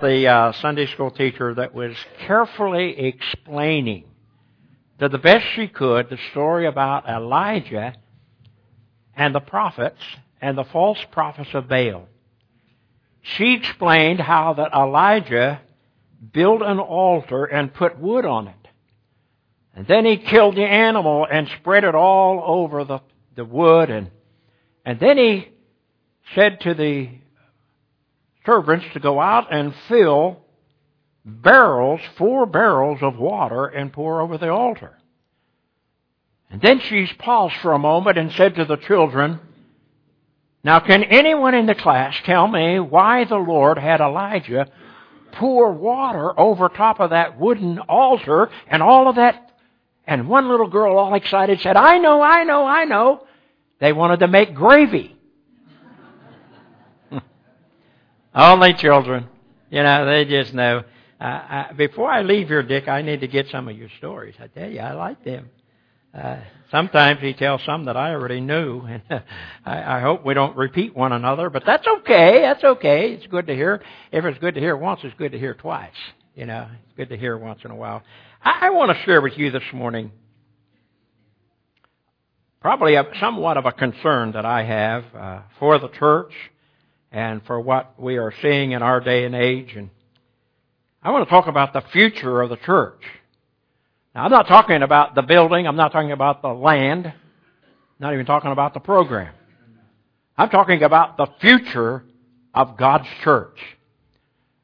the uh, Sunday school teacher that was carefully explaining to the best she could the story about Elijah and the prophets and the false prophets of Baal. She explained how that Elijah built an altar and put wood on it. And then he killed the animal and spread it all over the, the wood and and then he said to the servants to go out and fill barrels, four barrels of water and pour over the altar. And then she paused for a moment and said to the children, Now can anyone in the class tell me why the Lord had Elijah pour water over top of that wooden altar and all of that? And one little girl all excited said, I know, I know, I know. They wanted to make gravy. Only children. You know, they just know. Uh, I, before I leave here, Dick, I need to get some of your stories. I tell you, I like them. Uh, sometimes he tells some that I already knew, and I, I hope we don't repeat one another. But that's okay. That's okay. It's good to hear. If it's good to hear once, it's good to hear twice. You know, it's good to hear once in a while. I, I want to share with you this morning probably a, somewhat of a concern that I have uh, for the church and for what we are seeing in our day and age. And I want to talk about the future of the church. Now, I'm not talking about the building. I'm not talking about the land. I'm not even talking about the program. I'm talking about the future of God's church.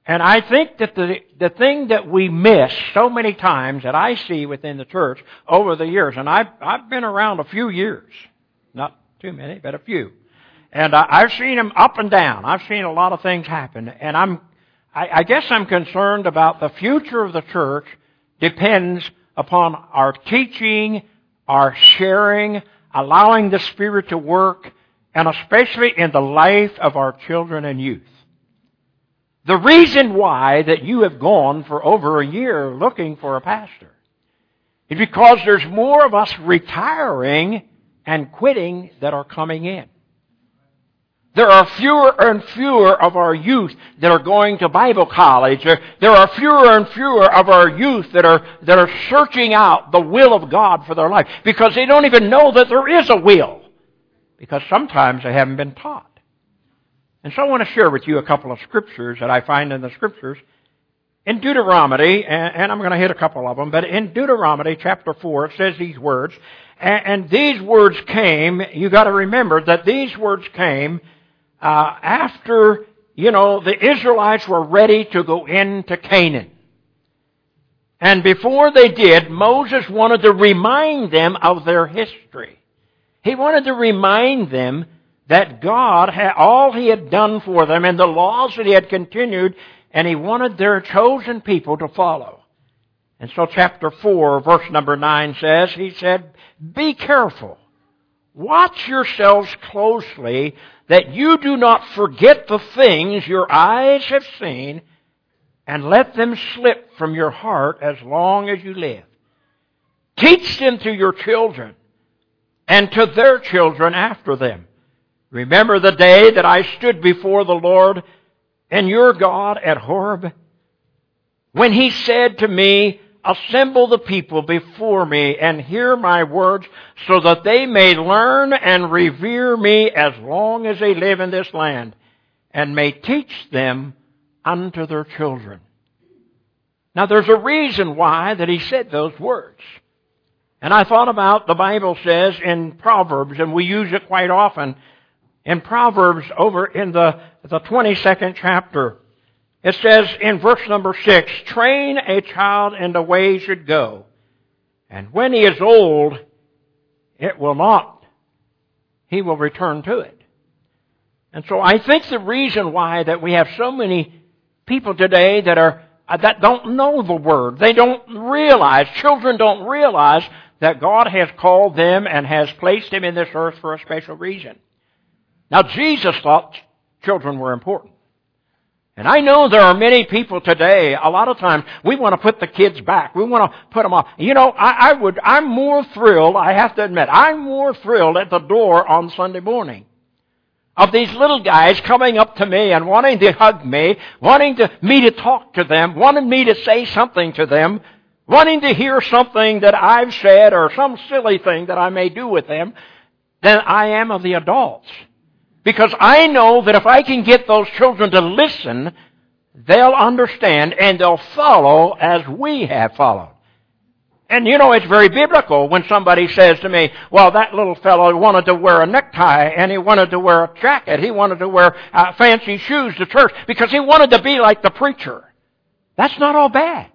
And I think that the, the thing that we miss so many times that I see within the church over the years, and I've, I've been around a few years, not too many, but a few. And I, I've seen them up and down. I've seen a lot of things happen. And I'm, I, I guess I'm concerned about the future of the church depends upon our teaching, our sharing, allowing the Spirit to work, and especially in the life of our children and youth. The reason why that you have gone for over a year looking for a pastor is because there's more of us retiring and quitting that are coming in. There are fewer and fewer of our youth that are going to Bible college. There, are fewer and fewer of our youth that are, that are searching out the will of God for their life because they don't even know that there is a will because sometimes they haven't been taught. And so I want to share with you a couple of scriptures that I find in the scriptures. In Deuteronomy, and, I'm going to hit a couple of them, but in Deuteronomy chapter 4, it says these words, and, these words came, you got to remember that these words came uh, after, you know, the Israelites were ready to go into Canaan. And before they did, Moses wanted to remind them of their history. He wanted to remind them that God had all He had done for them and the laws that He had continued, and He wanted their chosen people to follow. And so chapter 4, verse number 9 says, He said, Be careful. Watch yourselves closely that you do not forget the things your eyes have seen and let them slip from your heart as long as you live. Teach them to your children and to their children after them Remember the day that I stood before the Lord and your God at Horeb? When he said to me, Assemble the people before me and hear my words so that they may learn and revere me as long as they live in this land and may teach them unto their children. Now there's a reason why that he said those words. And I thought about the Bible says in Proverbs, and we use it quite often, in Proverbs over in the, the 22nd chapter. It says in verse number 6, train a child in the way he should go. And when he is old, it will not. He will return to it. And so I think the reason why that we have so many people today that are uh, that don't know the word, they don't realize, children don't realize that God has called them and has placed them in this earth for a special reason. Now, Jesus thought children were important. And I know there are many people today, a lot of times, we want to put the kids back. We want to put them off. You know, I, I would, I'm more thrilled, I have to admit, I'm more thrilled at the door on Sunday morning. of these little guys coming up to me and wanting to hug me, wanting to, me to talk to them, wanting me to say something to them, wanting to hear something that I've said or some silly thing that I may do with them, than I am of the adults. Because I know that if I can get those children to listen, they'll understand and they'll follow as we have followed. And you know, it's very biblical when somebody says to me, well, that little fellow wanted to wear a necktie and he wanted to wear a jacket. He wanted to wear uh, fancy shoes to church because he wanted to be like the preacher. That's not all bad.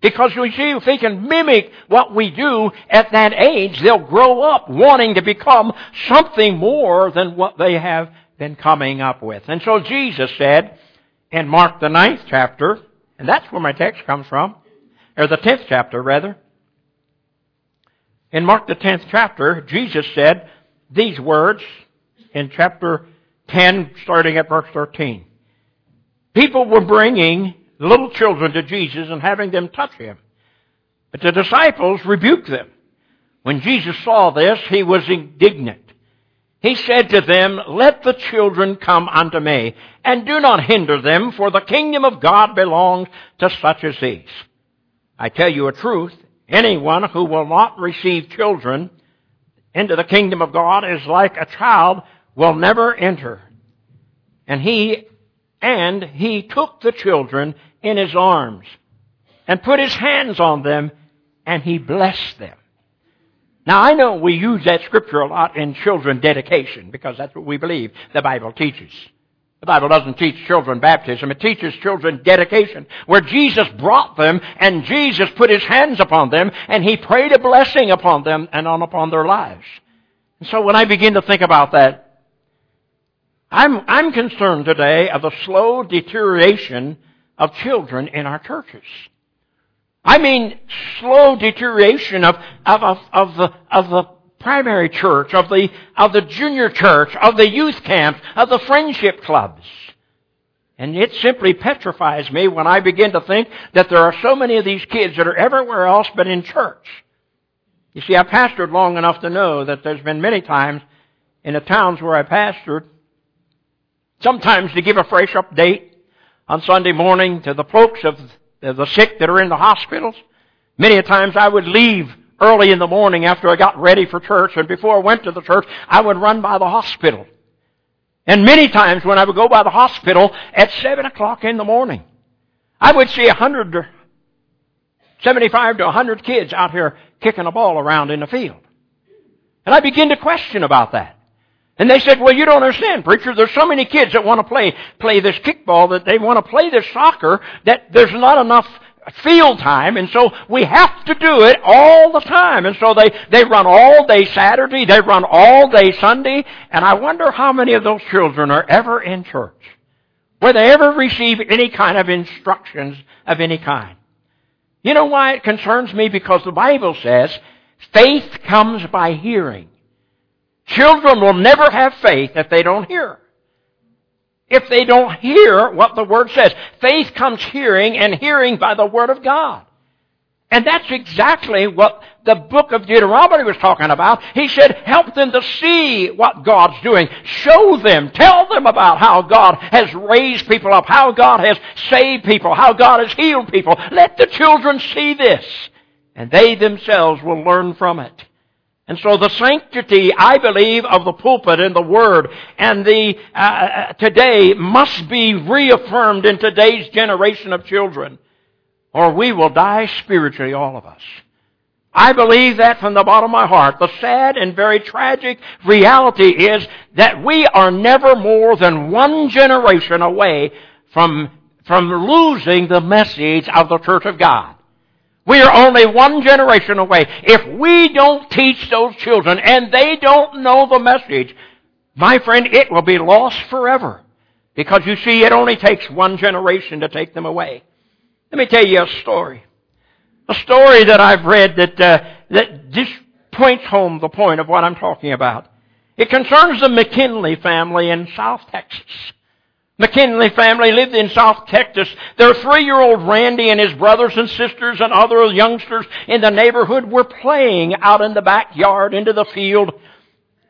Because you see, if they can mimic what we do at that age, they'll grow up wanting to become something more than what they have been coming up with. And so Jesus said in Mark the ninth chapter, and that's where my text comes from, or the 10th chapter, rather. In Mark the 10th chapter, Jesus said these words in chapter 10, starting at verse 13. People were bringing little children to Jesus and having them touch him. But the disciples rebuked them. When Jesus saw this, he was indignant. He said to them, Let the children come unto me, and do not hinder them, for the kingdom of God belongs to such as these. I tell you a truth, anyone who will not receive children into the kingdom of God is like a child will never enter. And he, and he took the children in his arms and put his hands on them and he blessed them. Now I know we use that scripture a lot in children dedication because that's what we believe the Bible teaches. The Bible doesn't teach children baptism. It teaches children dedication, where Jesus brought them and Jesus put His hands upon them and He prayed a blessing upon them and on upon their lives. And so when I begin to think about that, I'm, I'm concerned today of the slow deterioration of children in our churches. I mean, slow deterioration of, of, of, of the, of the primary church, of the, of the junior church, of the youth camps, of the friendship clubs. And it simply petrifies me when I begin to think that there are so many of these kids that are everywhere else but in church. You see, I pastored long enough to know that there's been many times in the towns where I pastored, sometimes to give a fresh update on Sunday morning to the folks of the sick that are in the hospitals. Many a times I would leave early in the morning after I got ready for church and before I went to the church, I would run by the hospital. And many times when I would go by the hospital at seven o'clock in the morning, I would see a hundred, seventy-five to a hundred kids out here kicking a ball around in the field. And I begin to question about that. And they said, well, you don't understand, preacher. There's so many kids that want to play, play this kickball, that they want to play this soccer, that there's not enough field time, and so we have to do it all the time. And so they, they run all day Saturday, they run all day Sunday, and I wonder how many of those children are ever in church. Where they ever receive any kind of instructions of any kind. You know why it concerns me? Because the Bible says faith comes by hearing. Children will never have faith if they don't hear if they don't hear what the Word says. Faith comes hearing and hearing by the Word of God. And that's exactly what the book of Deuteronomy was talking about. He said, help them to see what God's doing. Show them. Tell them about how God has raised people up, how God has saved people, how God has healed people. Let the children see this. And they themselves will learn from it. And so the sanctity, I believe, of the pulpit and the word and the uh, uh, today must be reaffirmed in today's generation of children, or we will die spiritually, all of us. I believe that from the bottom of my heart. The sad and very tragic reality is that we are never more than one generation away from, from losing the message of the Church of God. We are only one generation away. If we don't teach those children and they don't know the message, my friend, it will be lost forever. Because you see, it only takes one generation to take them away. Let me tell you a story. A story that I've read that, uh, that just points home the point of what I'm talking about. It concerns the McKinley family in South Texas. McKinley family lived in South Texas. Their three-year-old Randy and his brothers and sisters and other youngsters in the neighborhood were playing out in the backyard into the field.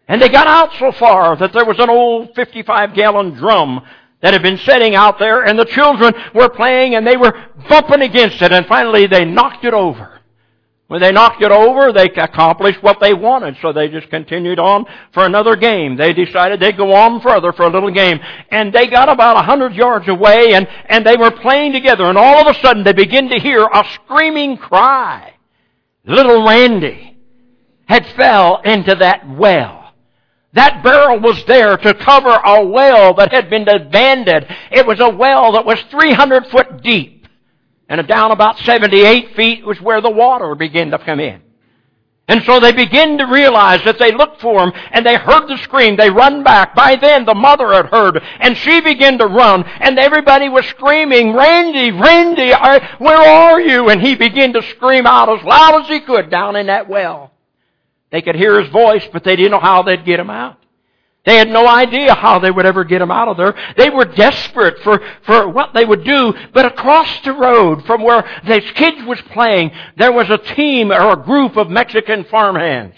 And they got out so far that there was an old 55 gallon drum that had been sitting out there and the children were playing and they were bumping against it and finally they knocked it over. When they knocked it over, they accomplished what they wanted, so they just continued on for another game. They decided they'd go on further for a little game. And they got about a hundred yards away and, and they were playing together and all of a sudden they begin to hear a screaming cry. Little Randy had fell into that well. That barrel was there to cover a well that had been abandoned. It was a well that was 300 foot deep. And down about 78 feet was where the water began to come in. And so they begin to realize that they looked for him and they heard the scream. They run back. By then the mother had heard and she began to run and everybody was screaming, Randy, Randy, where are you? And he began to scream out as loud as he could down in that well. They could hear his voice, but they didn't know how they'd get him out. They had no idea how they would ever get him out of there. They were desperate for, for what they would do, but across the road from where these kids was playing, there was a team or a group of Mexican farmhands.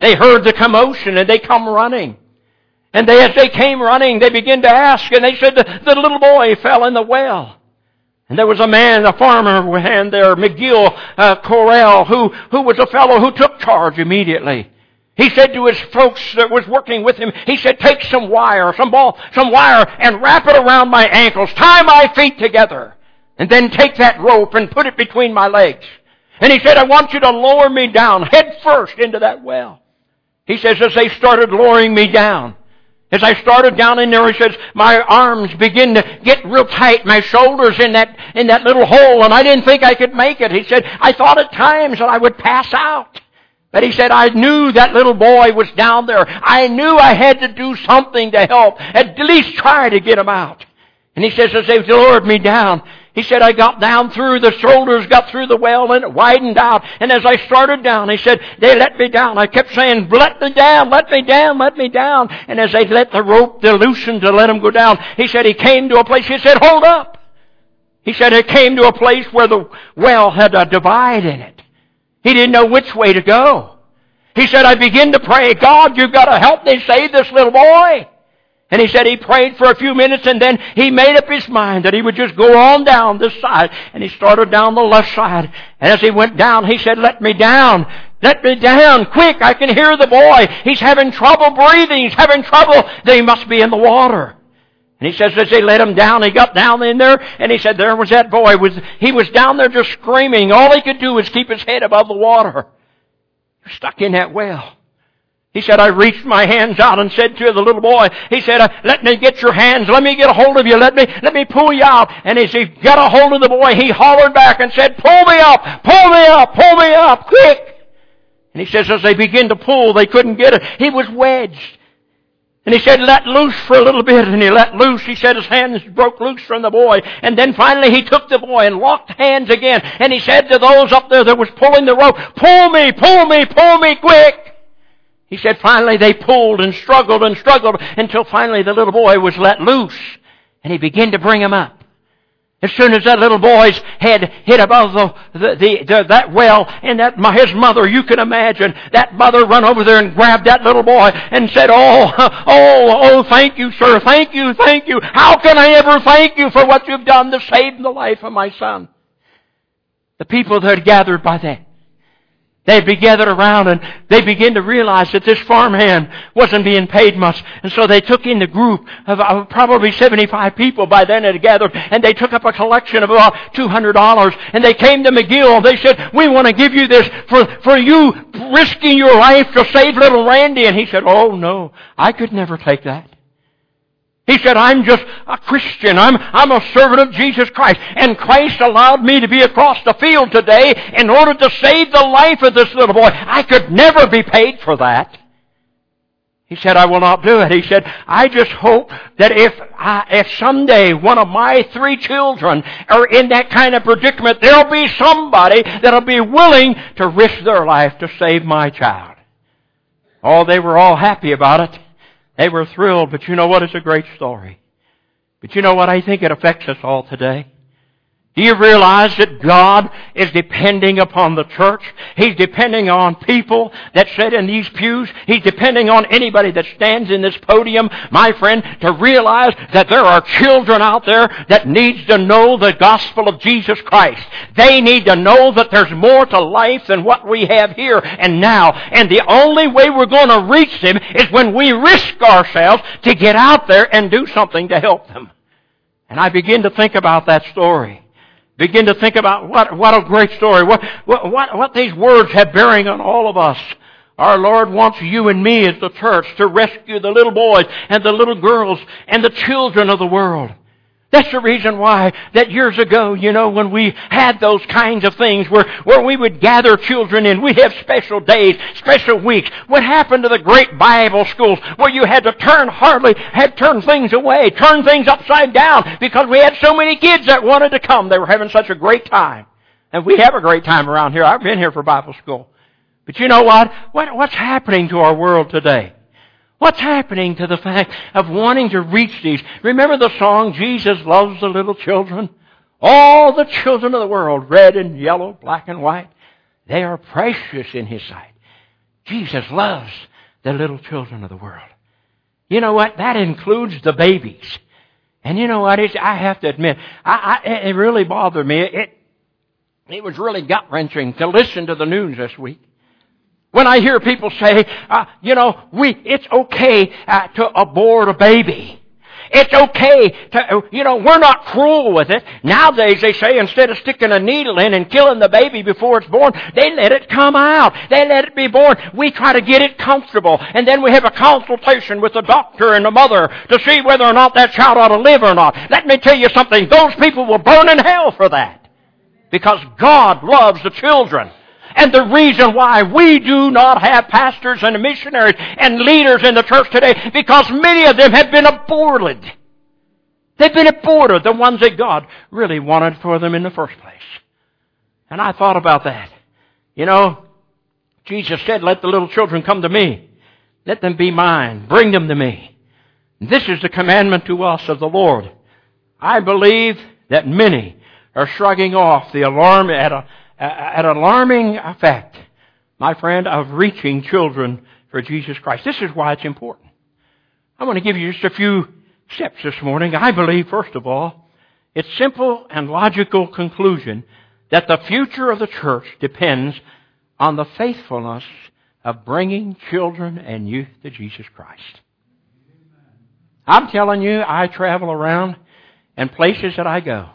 They heard the commotion and they come running. And they, as they came running, they began to ask, and they said the, the little boy fell in the well. And there was a man, a farmer hand there, McGill uh, Correll, who, who was a fellow who took charge immediately. He said to his folks that was working with him, he said, take some wire, some ball, some wire, and wrap it around my ankles, tie my feet together, and then take that rope and put it between my legs. And he said, I want you to lower me down head first into that well. He says, as they started lowering me down, as I started down in there, he says, my arms begin to get real tight, my shoulders in that, in that little hole, and I didn't think I could make it. He said, I thought at times that I would pass out. But he said, I knew that little boy was down there. I knew I had to do something to help, at least try to get him out. And he says, as they lowered me down, he said, I got down through the shoulders, got through the well, and it widened out. And as I started down, he said, they let me down. I kept saying, let me down, let me down, let me down. And as they let the rope they loosened to let him go down, he said, he came to a place, he said, hold up. He said, it came to a place where the well had a divide in it. He didn't know which way to go. He said, I begin to pray, God, you've got to help me save this little boy. And he said he prayed for a few minutes and then he made up his mind that he would just go on down this side. And he started down the left side. And as he went down, he said, let me down. Let me down. Quick, I can hear the boy. He's having trouble breathing. He's having trouble. They must be in the water. And he says as they let him down, he got down in there and he said there was that boy. Was, he was down there just screaming. All he could do was keep his head above the water. Stuck in that well. He said, I reached my hands out and said to the little boy, he said, uh, let me get your hands, let me get a hold of you, let me, let me pull you out. And as he got a hold of the boy, he hollered back and said, pull me up, pull me up, pull me up, quick. And he says, as they began to pull, they couldn't get it. He was wedged. And he said, let loose for a little bit. And he let loose. He said his hands broke loose from the boy. And then finally he took the boy and locked hands again. And he said to those up there that was pulling the rope, pull me, pull me, pull me quick. He said finally they pulled and struggled and struggled until finally the little boy was let loose and he began to bring him up. As soon as that little boy's head hit above the, the, the, the, that well and that his mother, you can imagine, that mother run over there and grabbed that little boy and said, "Oh, oh, oh, thank you, sir, thank you, thank you. How can I ever thank you for what you've done to save the life of my son?" The people that had gathered by then They'd be gathered around and they begin to realize that this farmhand wasn't being paid much. And so they took in the group of, probably 75 people by then had gathered and they took up a collection of about $200 and they came to McGill. They said, we want to give you this for, for you risking your life to save little Randy. And he said, oh no, I could never take that. He said, I'm just a Christian. I'm, I'm a servant of Jesus Christ. And Christ allowed me to be across the field today in order to save the life of this little boy. I could never be paid for that. He said, I will not do it. He said, I just hope that if, I, if someday one of my three children are in that kind of predicament, there'll be somebody that'll be willing to risk their life to save my child. Oh, they were all happy about it. They were thrilled, but you know what? It's a great story. But you know what? I think it affects us all today. Do you realize that God is depending upon the church? He's depending on people that sit in these pews. He's depending on anybody that stands in this podium, my friend, to realize that there are children out there that needs to know the gospel of Jesus Christ. They need to know that there's more to life than what we have here and now. And the only way we're going to reach them is when we risk ourselves to get out there and do something to help them. And I begin to think about that story begin to think about what, what a great story, what, what, what these words have bearing on all of us. Our Lord wants you and me as the church to rescue the little boys and the little girls and the children of the world. That's the reason why that years ago, you know, when we had those kinds of things where, where we would gather children in, we'd have special days, special weeks. What happened to the great Bible schools where you had to turn hardly, had turn things away, turn things upside down because we had so many kids that wanted to come. They were having such a great time. And we have a great time around here. I've been here for Bible school. But you know what? what what's happening to our world today? What's happening to the fact of wanting to reach these? Remember the song, Jesus loves the little children? All the children of the world, red and yellow, black and white, they are precious in His sight. Jesus loves the little children of the world. You know what? That includes the babies. And you know what? It's, I have to admit, I, I, it really bothered me. It, it was really gut wrenching to listen to the news this week. When I hear people say, uh, you know, we, it's okay uh, to abort a baby. It's okay to, you know, we're not cruel with it. Nowadays they say instead of sticking a needle in and killing the baby before it's born, they let it come out. They let it be born. We try to get it comfortable. And then we have a consultation with the doctor and the mother to see whether or not that child ought to live or not. Let me tell you something. Those people will burn in hell for that. Because God loves the children. And the reason why we do not have pastors and missionaries and leaders in the church today, because many of them have been aborted. They've been aborted, the ones that God really wanted for them in the first place. And I thought about that. You know, Jesus said, let the little children come to me. Let them be mine. Bring them to me. This is the commandment to us of the Lord. I believe that many are shrugging off the alarm at a, an alarming effect, my friend, of reaching children for Jesus Christ. This is why it's important. I want to give you just a few steps this morning. I believe, first of all, it's simple and logical conclusion that the future of the church depends on the faithfulness of bringing children and youth to Jesus Christ. I'm telling you, I travel around and places that I go.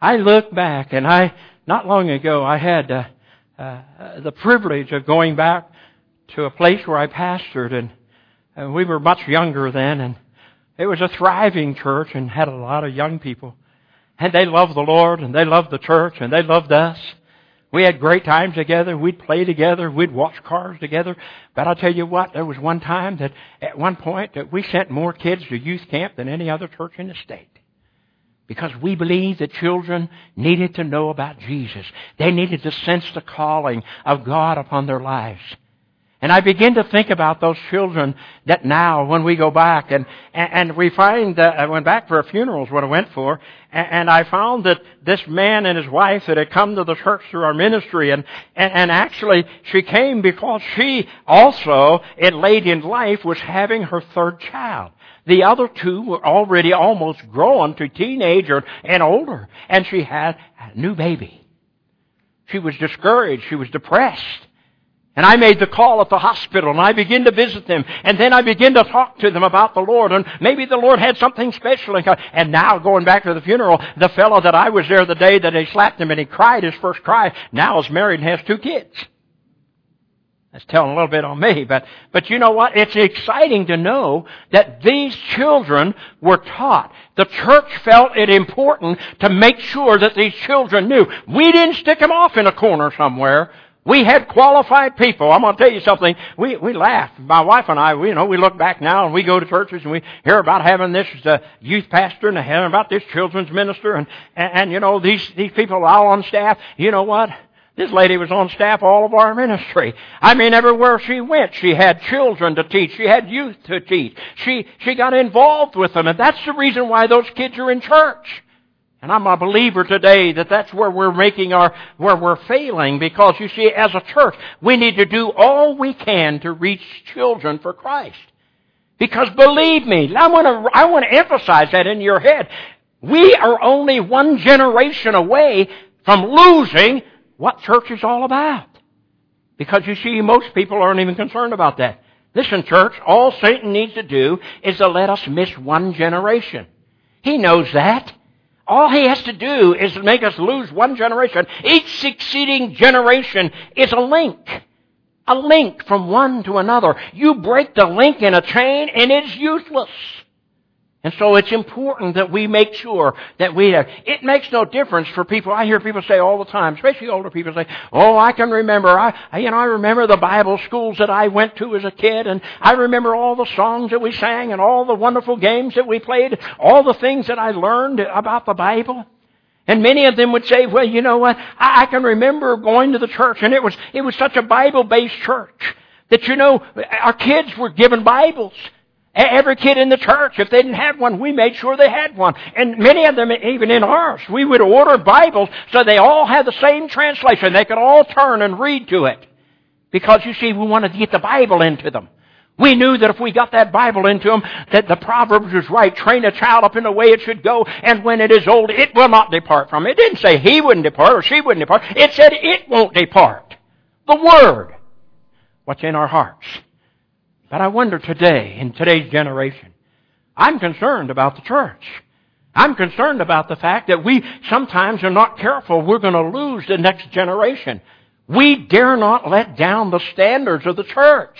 I look back and I not long ago, I had uh, uh, the privilege of going back to a place where I pastored, and, and we were much younger then, and it was a thriving church and had a lot of young people. And they loved the Lord, and they loved the church, and they loved us. We had great times together. We'd play together. We'd watch cars together. But I'll tell you what, there was one time that at one point that we sent more kids to youth camp than any other church in the state. Because we believe that children needed to know about Jesus. They needed to sense the calling of God upon their lives. And I begin to think about those children that now, when we go back, and, and, we find that I went back for a funeral is what I went for, and, and, I found that this man and his wife that had come to the church through our ministry, and, and, and actually she came because she also, in late in life, was having her third child. The other two were already almost grown to teenager and older, and she had a new baby. She was discouraged. She was depressed. And I made the call at the hospital and I began to visit them and then I began to talk to them about the Lord and maybe the Lord had something special. And now going back to the funeral, the fellow that I was there the day that they slapped him and he cried his first cry now is married and has two kids. That's telling a little bit on me, but, but you know what? It's exciting to know that these children were taught. The church felt it important to make sure that these children knew. We didn't stick them off in a corner somewhere. We had qualified people. I'm going to tell you something. We we laugh. My wife and I, we, you know, we look back now and we go to churches and we hear about having this uh, youth pastor and about this children's minister and, and and you know these these people all on staff. You know what? This lady was on staff all of our ministry. I mean, everywhere she went, she had children to teach. She had youth to teach. She, she got involved with them. And that's the reason why those kids are in church. And I'm a believer today that that's where we're making our, where we're failing because you see, as a church, we need to do all we can to reach children for Christ. Because believe me, I want to, I want to emphasize that in your head. We are only one generation away from losing what church is all about. Because you see, most people aren't even concerned about that. Listen, church, all Satan needs to do is to let us miss one generation. He knows that. All he has to do is make us lose one generation. Each succeeding generation is a link. A link from one to another. You break the link in a chain and it's useless. And so it's important that we make sure that we have, it makes no difference for people. I hear people say all the time, especially older people say, oh, I can remember, I, you know, I remember the Bible schools that I went to as a kid and I remember all the songs that we sang and all the wonderful games that we played, all the things that I learned about the Bible. And many of them would say, well, you know what, I, I can remember going to the church and it was, it was such a Bible-based church that, you know, our kids were given Bibles. Every kid in the church, if they didn't have one, we made sure they had one. And many of them, even in ours, we would order Bibles so they all had the same translation. They could all turn and read to it. Because you see, we wanted to get the Bible into them. We knew that if we got that Bible into them, that the Proverbs was right. Train a child up in the way it should go, and when it is old, it will not depart from it. It didn't say he wouldn't depart or she wouldn't depart. It said it won't depart. The Word. What's in our hearts. But I wonder today, in today's generation, I'm concerned about the church. I'm concerned about the fact that we sometimes are not careful. We're going to lose the next generation. We dare not let down the standards of the church.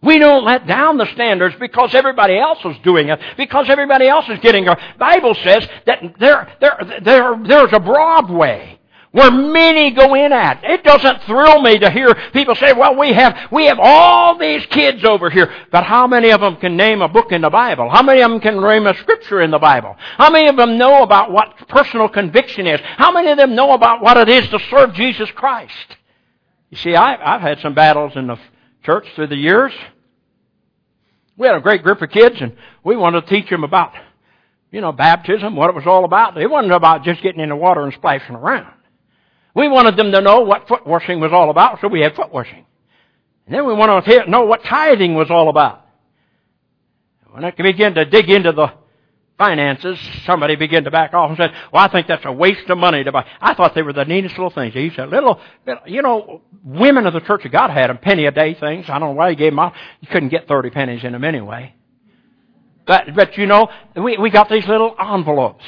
We don't let down the standards because everybody else is doing it, because everybody else is getting it. Bible says that there, there, there, there's a broad way where many go in at. It doesn't thrill me to hear people say, well, we have, we have all these kids over here, but how many of them can name a book in the Bible? How many of them can name a scripture in the Bible? How many of them know about what personal conviction is? How many of them know about what it is to serve Jesus Christ? You see, I, I've had some battles in the church through the years. We had a great group of kids and we wanted to teach them about, you know, baptism, what it was all about. It wasn't about just getting in the water and splashing around. We wanted them to know what foot washing was all about, so we had foot washing. And then we wanted to know what tithing was all about. When I began to dig into the finances, somebody began to back off and said, well, I think that's a waste of money to buy. I thought they were the neatest little things. He said, little, little you know, women of the Church of God had them penny a day things. I don't know why he gave them out. You couldn't get 30 pennies in them anyway. But, but you know, we, we got these little envelopes.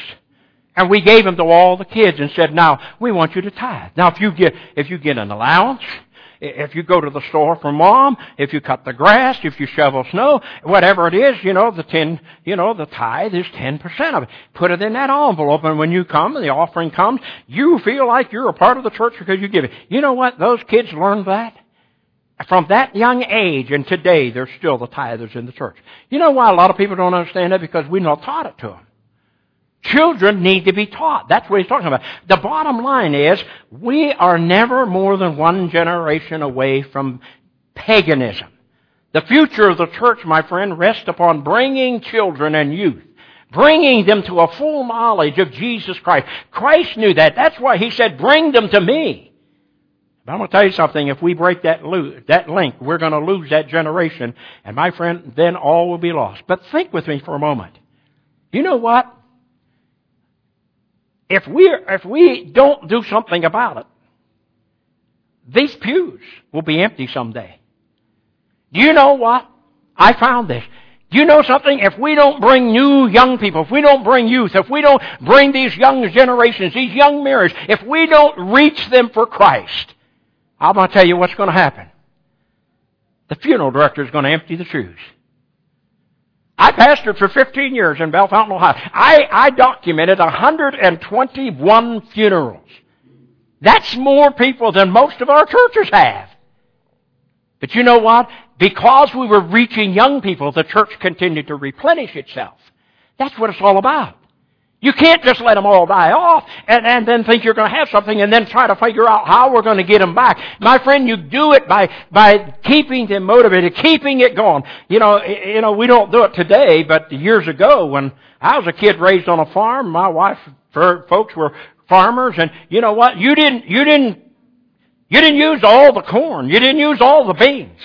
And we gave them to all the kids and said, now, we want you to tithe. Now, if you get, if you get an allowance, if you go to the store for mom, if you cut the grass, if you shovel snow, whatever it is, you know, the ten, you know, the tithe is 10% of it. Put it in that envelope and when you come and the offering comes, you feel like you're a part of the church because you give it. You know what? Those kids learned that. From that young age and today, they're still the tithers in the church. You know why a lot of people don't understand that? Because we not taught it to them. Children need to be taught. That's what he's talking about. The bottom line is, we are never more than one generation away from paganism. The future of the church, my friend, rests upon bringing children and youth, bringing them to a full knowledge of Jesus Christ. Christ knew that. That's why he said, bring them to me. But I'm going to tell you something. If we break that, lo- that link, we're going to lose that generation. And my friend, then all will be lost. But think with me for a moment. You know what? If we if we don't do something about it, these pews will be empty someday. Do you know what? I found this. Do you know something? If we don't bring new young people, if we don't bring youth, if we don't bring these young generations, these young marriages, if we don't reach them for Christ, I'm going to tell you what's going to happen. The funeral director is going to empty the pews. I pastored for 15 years in Bellefontaine, Ohio. I, I documented 121 funerals. That's more people than most of our churches have. But you know what? Because we were reaching young people, the church continued to replenish itself. That's what it's all about. You can't just let them all die off and, and then think you're going to have something and then try to figure out how we're going to get them back. My friend, you do it by, by keeping them motivated, keeping it going. You know, you know, we don't do it today, but years ago when I was a kid raised on a farm, my wife her folks were farmers and you know what? You didn't, you didn't, you didn't use all the corn. You didn't use all the beans.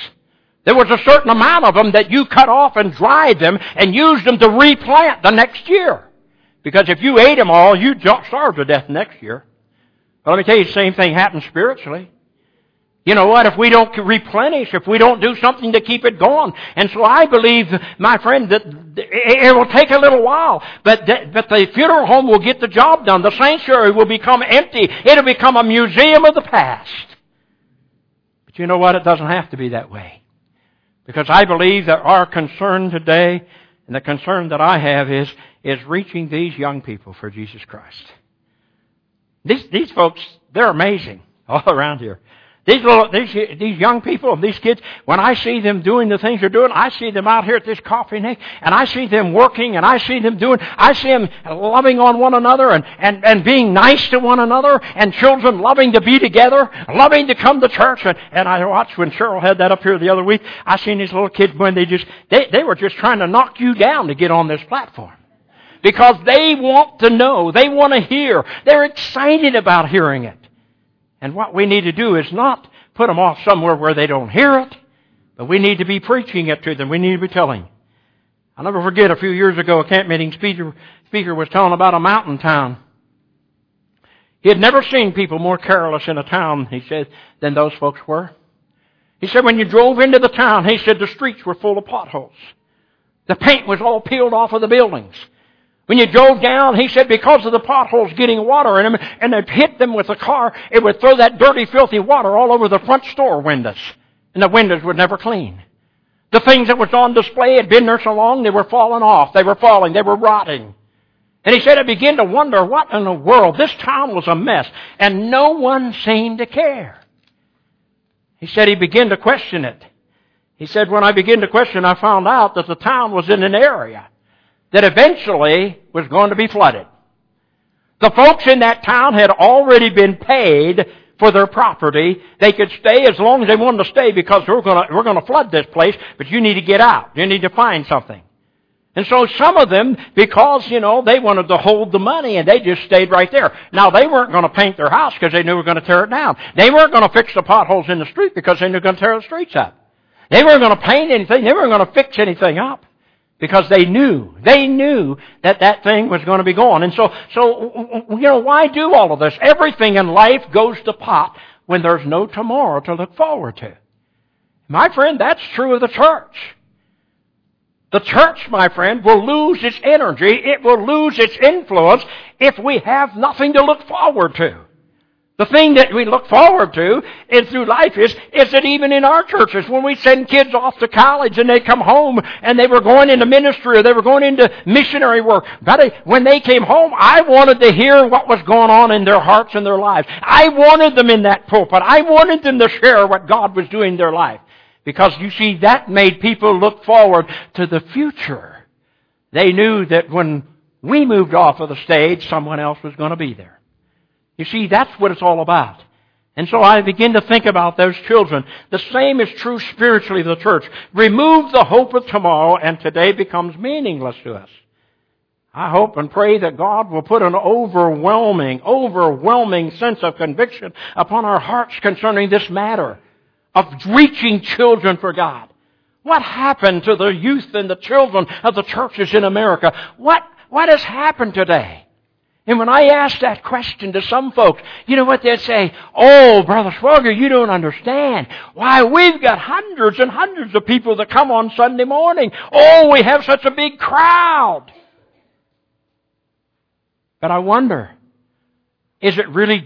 There was a certain amount of them that you cut off and dried them and used them to replant the next year. Because if you ate them all, you'd starve to death next year. But let me tell you, the same thing happens spiritually. You know what? If we don't replenish, if we don't do something to keep it going. And so I believe, my friend, that it will take a little while, but the, but the funeral home will get the job done. The sanctuary will become empty. It'll become a museum of the past. But you know what? It doesn't have to be that way. Because I believe that our concern today, and the concern that I have is, is reaching these young people for Jesus Christ. These, these folks, they're amazing all around here. These little, these, these young people, and these kids, when I see them doing the things they're doing, I see them out here at this coffee neck, and I see them working, and I see them doing, I see them loving on one another, and, and, and being nice to one another, and children loving to be together, loving to come to church, and, and I watched when Cheryl had that up here the other week, I seen these little kids when they just, they, they were just trying to knock you down to get on this platform. Because they want to know, they want to hear, they're excited about hearing it. And what we need to do is not put them off somewhere where they don't hear it, but we need to be preaching it to them. We need to be telling. I'll never forget a few years ago, a camp meeting speaker, speaker was telling about a mountain town. He had never seen people more careless in a town, he said, than those folks were. He said when you drove into the town, he said the streets were full of potholes. The paint was all peeled off of the buildings. When you drove down, he said because of the potholes getting water in them and it hit them with the car, it would throw that dirty, filthy water all over the front store windows. And the windows were never clean. The things that was on display had been there so long they were falling off. They were falling. They were rotting. And he said I began to wonder what in the world. This town was a mess and no one seemed to care. He said he began to question it. He said when I began to question I found out that the town was in an area that eventually was going to be flooded. The folks in that town had already been paid for their property. They could stay as long as they wanted to stay because we're going to, we're going to flood this place, but you need to get out. You need to find something. And so some of them, because, you know, they wanted to hold the money and they just stayed right there. Now they weren't going to paint their house because they knew we were going to tear it down. They weren't going to fix the potholes in the street because they knew we were going to tear the streets up. They weren't going to paint anything. They weren't going to fix anything up because they knew, they knew that that thing was going to be gone. And so, so, you know, why do all of this? Everything in life goes to pot when there's no tomorrow to look forward to. My friend, that's true of the church. The church, my friend, will lose its energy, it will lose its influence if we have nothing to look forward to. The thing that we look forward to in through life is, is that even in our churches, when we send kids off to college and they come home and they were going into ministry or they were going into missionary work, but when they came home, I wanted to hear what was going on in their hearts and their lives. I wanted them in that pulpit. I wanted them to share what God was doing in their life. Because you see, that made people look forward to the future. They knew that when we moved off of the stage, someone else was going to be there. You see, that's what it's all about. And so I begin to think about those children. The same is true spiritually of the church. Remove the hope of tomorrow and today becomes meaningless to us. I hope and pray that God will put an overwhelming, overwhelming sense of conviction upon our hearts concerning this matter of reaching children for God. What happened to the youth and the children of the churches in America? What, what has happened today? And when I ask that question to some folks, you know what they'd say? Oh, Brother Swogger, you don't understand. Why, we've got hundreds and hundreds of people that come on Sunday morning. Oh, we have such a big crowd. But I wonder, is it really,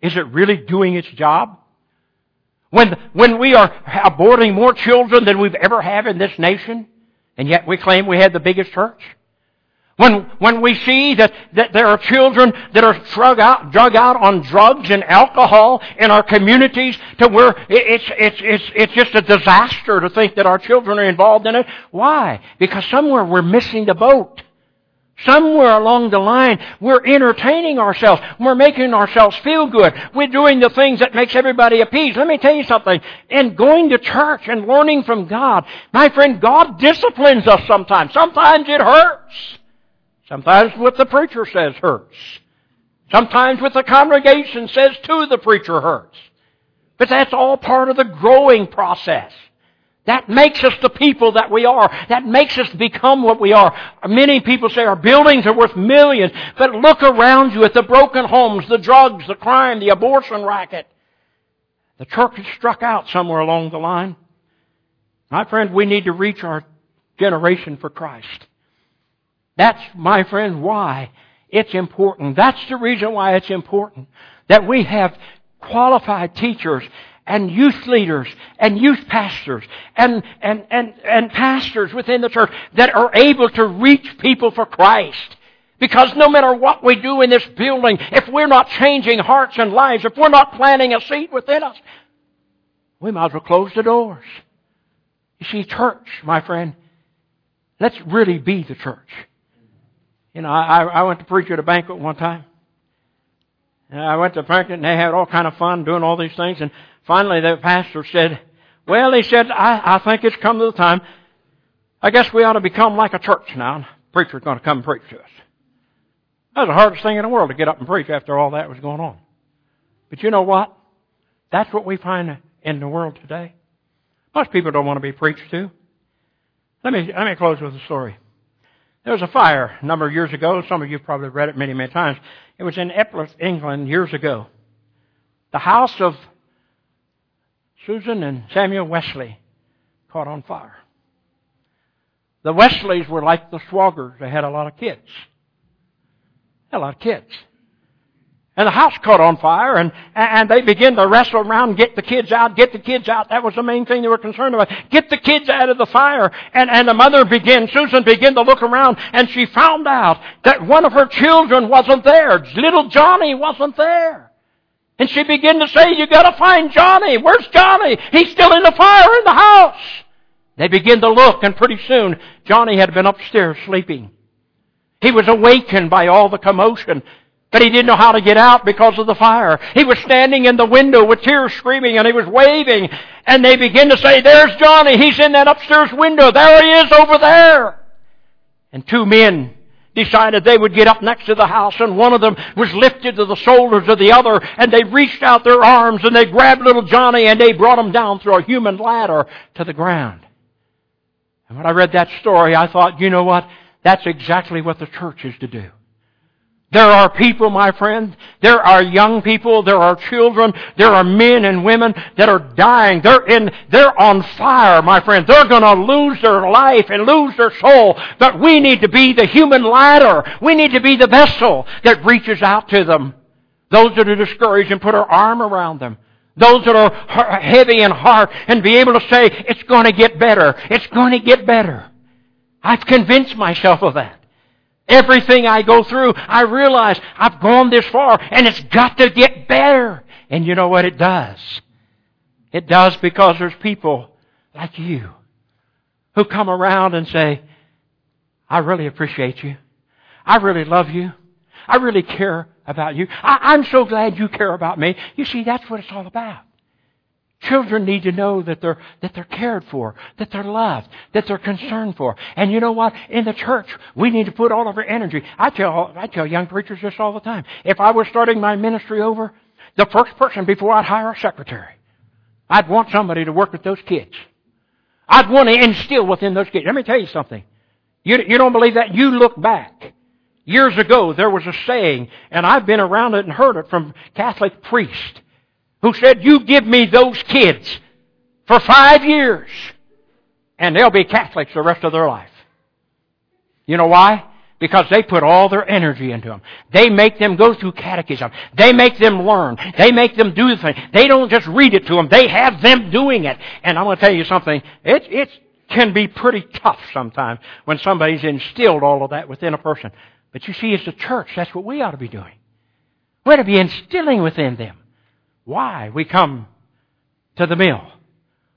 is it really doing its job? When, when we are aborting more children than we've ever had in this nation, and yet we claim we had the biggest church? When, when we see that, that there are children that are drug out, drug out on drugs and alcohol in our communities to where it's, it's, it's, it's just a disaster to think that our children are involved in it. Why? Because somewhere we're missing the boat. Somewhere along the line, we're entertaining ourselves. We're making ourselves feel good. We're doing the things that makes everybody appeased. Let me tell you something. In going to church and learning from God, my friend, God disciplines us sometimes. Sometimes it hurts. Sometimes what the preacher says hurts. Sometimes what the congregation says to the preacher hurts. But that's all part of the growing process. That makes us the people that we are. That makes us become what we are. Many people say our buildings are worth millions, but look around you at the broken homes, the drugs, the crime, the abortion racket. The church has struck out somewhere along the line. My friend, we need to reach our generation for Christ. That's, my friend, why it's important. That's the reason why it's important that we have qualified teachers and youth leaders and youth pastors and, and, and, and pastors within the church that are able to reach people for Christ. Because no matter what we do in this building, if we're not changing hearts and lives, if we're not planting a seed within us, we might as well close the doors. You see, church, my friend, let's really be the church. You know, I, I went to preach at a banquet one time. And I went to a banquet and they had all kind of fun doing all these things. And finally the pastor said, well, he said, I, I think it's come to the time. I guess we ought to become like a church now. And preacher's going to come and preach to us. That was the hardest thing in the world to get up and preach after all that was going on. But you know what? That's what we find in the world today. Most people don't want to be preached to. Let me, let me close with a story. There was a fire a number of years ago. Some of you probably read it many, many times. It was in Epworth, England, years ago. The house of Susan and Samuel Wesley caught on fire. The Wesleys were like the Swagers. They had a lot of kids. Had a lot of kids. And the house caught on fire and, and they began to wrestle around and get the kids out, get the kids out. That was the main thing they were concerned about. Get the kids out of the fire. And, and the mother began, Susan began to look around and she found out that one of her children wasn't there. Little Johnny wasn't there. And she began to say, you gotta find Johnny. Where's Johnny? He's still in the fire in the house. They began to look and pretty soon Johnny had been upstairs sleeping. He was awakened by all the commotion. But he didn't know how to get out because of the fire. He was standing in the window with tears screaming and he was waving. And they begin to say, there's Johnny. He's in that upstairs window. There he is over there. And two men decided they would get up next to the house and one of them was lifted to the shoulders of the other and they reached out their arms and they grabbed little Johnny and they brought him down through a human ladder to the ground. And when I read that story, I thought, you know what? That's exactly what the church is to do. There are people, my friend, there are young people, there are children, there are men and women that are dying. They're in, they're on fire, my friend. They're gonna lose their life and lose their soul. But we need to be the human ladder. We need to be the vessel that reaches out to them. Those that are discouraged and put our arm around them. Those that are heavy in heart and be able to say, it's gonna get better. It's gonna get better. I've convinced myself of that. Everything I go through, I realize I've gone this far and it's got to get better. And you know what it does? It does because there's people like you who come around and say, I really appreciate you. I really love you. I really care about you. I, am so glad you care about me. You see, that's what it's all about. Children need to know that they're, that they're cared for, that they're loved, that they're concerned for. And you know what? In the church, we need to put all of our energy. I tell, I tell young preachers this all the time. If I was starting my ministry over, the first person before I'd hire a secretary, I'd want somebody to work with those kids. I'd want to instill within those kids. Let me tell you something. You, you don't believe that? You look back. Years ago, there was a saying, and I've been around it and heard it from Catholic priests who said, you give me those kids for five years and they'll be Catholics the rest of their life. You know why? Because they put all their energy into them. They make them go through catechism. They make them learn. They make them do the thing. They don't just read it to them. They have them doing it. And I'm going to tell you something. It, it can be pretty tough sometimes when somebody's instilled all of that within a person. But you see, as a church, that's what we ought to be doing. We ought to be instilling within them why we come to the mill.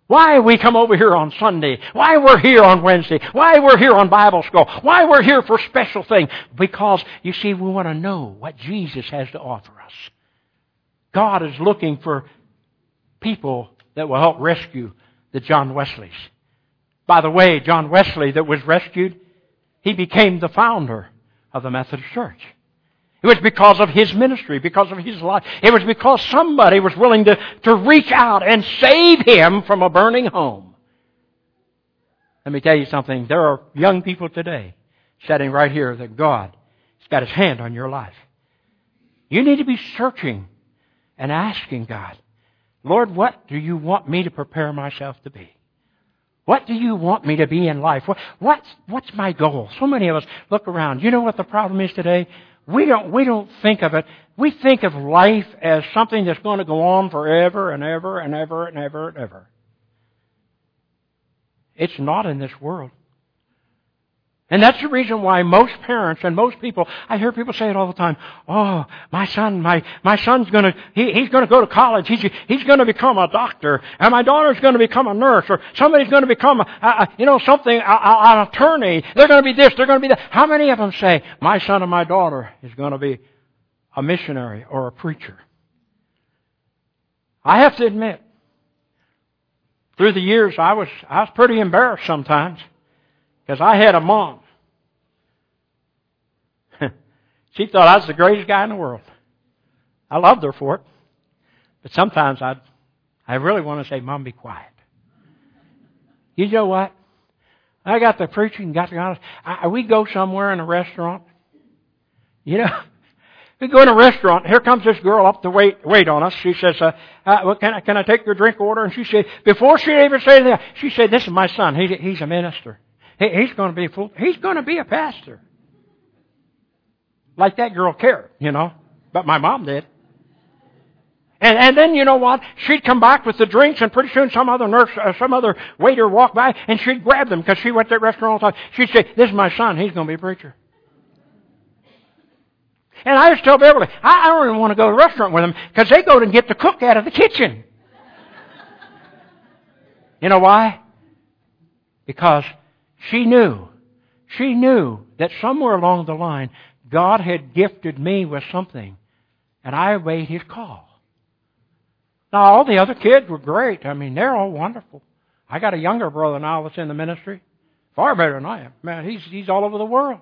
Why we come over here on Sunday. Why we're here on Wednesday. Why we're here on Bible school. Why we're here for special things. Because, you see, we want to know what Jesus has to offer us. God is looking for people that will help rescue the John Wesleys. By the way, John Wesley that was rescued, he became the founder of the Methodist Church. It was because of his ministry, because of his life. It was because somebody was willing to, to reach out and save him from a burning home. Let me tell you something. There are young people today sitting right here that God has got his hand on your life. You need to be searching and asking God, Lord, what do you want me to prepare myself to be? What do you want me to be in life? What, what's, what's my goal? So many of us look around. You know what the problem is today? We don't, we don't think of it. We think of life as something that's going to go on forever and ever and ever and ever and ever. It's not in this world. And that's the reason why most parents and most people, I hear people say it all the time, oh, my son, my, my son's gonna, he, he's gonna go to college, he's, he's gonna become a doctor, and my daughter's gonna become a nurse, or somebody's gonna become, a, a you know, something, a, an attorney, they're gonna be this, they're gonna be that. How many of them say, my son or my daughter is gonna be a missionary or a preacher? I have to admit, through the years, I was, I was pretty embarrassed sometimes. Because I had a mom. she thought I was the greatest guy in the world. I loved her for it. But sometimes I I really want to say, Mom, be quiet. You know what? I got the preaching, got the honest. I, we go somewhere in a restaurant. You know, we go in a restaurant. Here comes this girl up to wait wait on us. She says, uh, uh, well, "Can I can I take your drink order?" And she said, before she even said that, she said, "This is my son. He, he's a minister." He's going to be full, he's going to be a pastor. Like that girl cared, you know. But my mom did. And, and then you know what? She'd come back with the drinks, and pretty soon some other nurse, uh, some other waiter walked by, and she'd grab them because she went to that restaurant all the time. She'd say, "This is my son. He's going to be a preacher." And I just tell Beverly, I, I don't even want to go to a restaurant with them because they go to get the cook out of the kitchen. you know why? Because she knew. She knew that somewhere along the line, God had gifted me with something, and I obeyed His call. Now, all the other kids were great. I mean, they're all wonderful. I got a younger brother now that's in the ministry, far better than I am. Man, he's he's all over the world,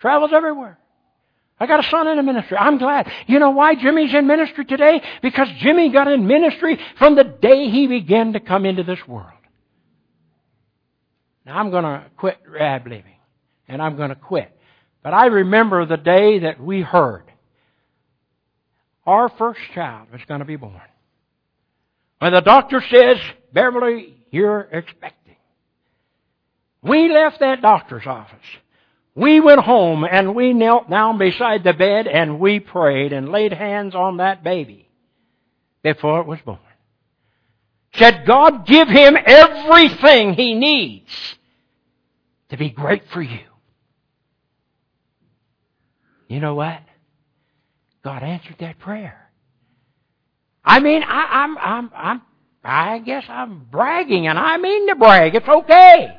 travels everywhere. I got a son in the ministry. I'm glad. You know why Jimmy's in ministry today? Because Jimmy got in ministry from the day he began to come into this world. Now I'm going to quit rad living, and I'm going to quit. But I remember the day that we heard our first child was going to be born. When the doctor says, Beverly, you're expecting. We left that doctor's office. We went home and we knelt down beside the bed and we prayed and laid hands on that baby before it was born. Said, God give him everything he needs to be great for you. You know what? God answered that prayer. I mean, I, I'm, I'm, I'm, I guess I'm bragging, and I mean to brag. It's okay.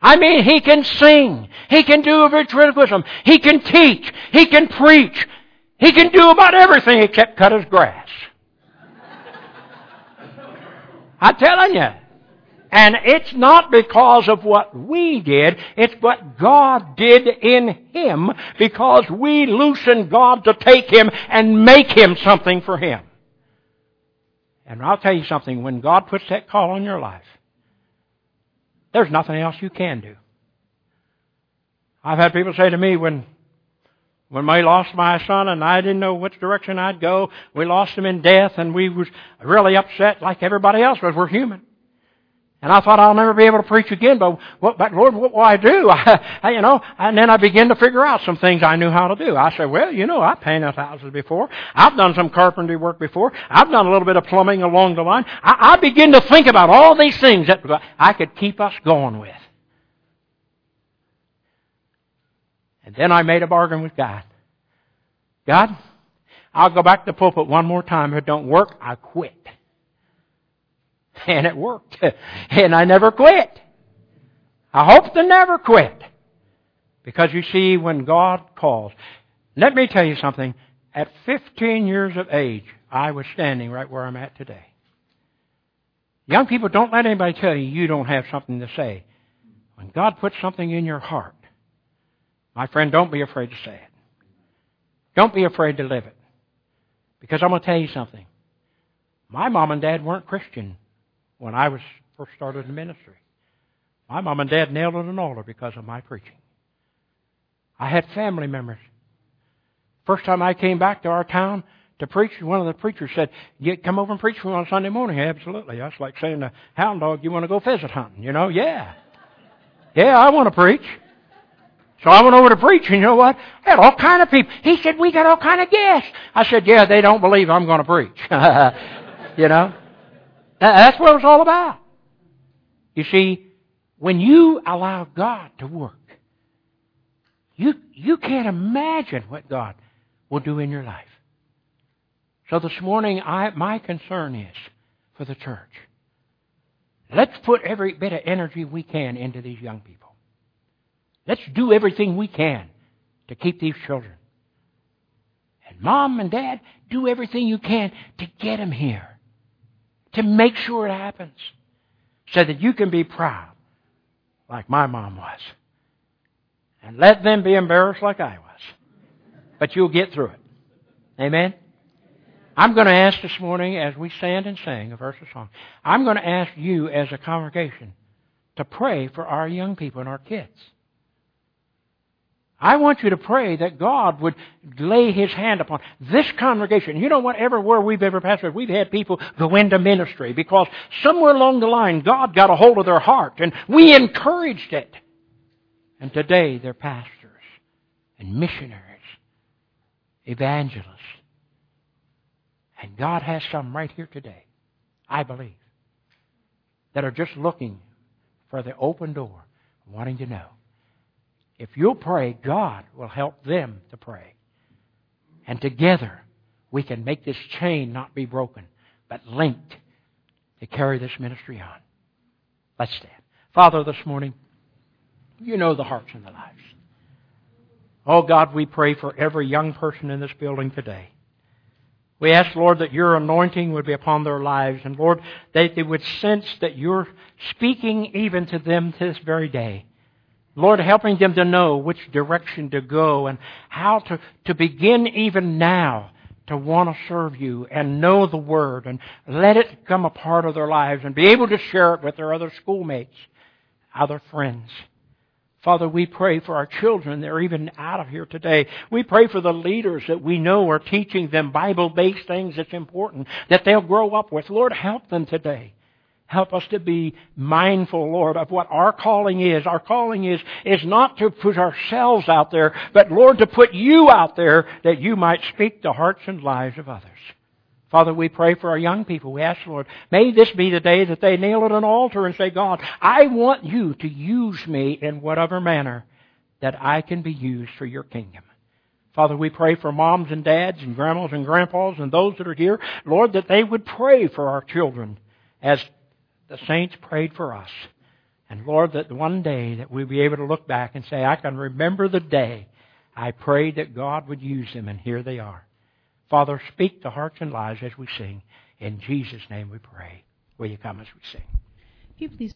I mean, he can sing. He can do a ventriloquism. He can teach. He can preach. He can do about everything except cut his grass. I'm telling you. And it's not because of what we did, it's what God did in Him because we loosened God to take Him and make Him something for Him. And I'll tell you something, when God puts that call on your life, there's nothing else you can do. I've had people say to me when when we lost my son and I didn't know which direction I'd go, we lost him in death and we was really upset like everybody else was. We're human. And I thought I'll never be able to preach again, but what, but Lord, what will I do? I, you know, and then I began to figure out some things I knew how to do. I said, well, you know, I've painted houses before. I've done some carpentry work before. I've done a little bit of plumbing along the line. I, I to think about all these things that I could keep us going with. And then I made a bargain with God. God, I'll go back to the pulpit one more time. If it don't work, I quit. And it worked. And I never quit. I hope to never quit. Because you see, when God calls, let me tell you something. At 15 years of age, I was standing right where I'm at today. Young people, don't let anybody tell you you don't have something to say. When God puts something in your heart, My friend, don't be afraid to say it. Don't be afraid to live it. Because I'm going to tell you something. My mom and dad weren't Christian when I was first started in ministry. My mom and dad nailed on an altar because of my preaching. I had family members. First time I came back to our town to preach, one of the preachers said, you come over and preach for me on Sunday morning. Absolutely. That's like saying to hound dog, you want to go pheasant hunting? You know, yeah. Yeah, I want to preach. So I went over to preach, and you know what? I had all kind of people. He said, we got all kind of guests. I said, yeah, they don't believe I'm going to preach. you know? That's what it's all about. You see, when you allow God to work, you, you can't imagine what God will do in your life. So this morning, I, my concern is for the church. Let's put every bit of energy we can into these young people. Let's do everything we can to keep these children. And mom and dad, do everything you can to get them here. To make sure it happens. So that you can be proud, like my mom was. And let them be embarrassed like I was. But you'll get through it. Amen? I'm going to ask this morning as we stand and sing a verse of song, I'm going to ask you as a congregation to pray for our young people and our kids. I want you to pray that God would lay His hand upon this congregation. You know what? Everywhere we've ever pastored, we've had people go into ministry because somewhere along the line God got a hold of their heart and we encouraged it. And today they're pastors and missionaries, evangelists. And God has some right here today, I believe, that are just looking for the open door, wanting to know if you'll pray, God will help them to pray. And together, we can make this chain not be broken, but linked to carry this ministry on. Let's stand. Father, this morning, you know the hearts and the lives. Oh God, we pray for every young person in this building today. We ask, Lord, that your anointing would be upon their lives, and Lord, that they would sense that you're speaking even to them this very day. Lord, helping them to know which direction to go and how to, to begin even now to want to serve you and know the Word and let it become a part of their lives and be able to share it with their other schoolmates, other friends. Father, we pray for our children. They're even out of here today. We pray for the leaders that we know are teaching them Bible-based things that's important that they'll grow up with. Lord, help them today. Help us to be mindful, Lord, of what our calling is. Our calling is, is not to put ourselves out there, but Lord, to put you out there that you might speak the hearts and lives of others. Father, we pray for our young people. We ask, Lord, may this be the day that they kneel at an altar and say, God, I want you to use me in whatever manner that I can be used for your kingdom. Father, we pray for moms and dads and grandmas and grandpas and those that are here, Lord, that they would pray for our children as the saints prayed for us. And Lord, that one day that we'll be able to look back and say, I can remember the day I prayed that God would use them, and here they are. Father, speak to hearts and lives as we sing. In Jesus' name we pray. Will you come as we sing? you please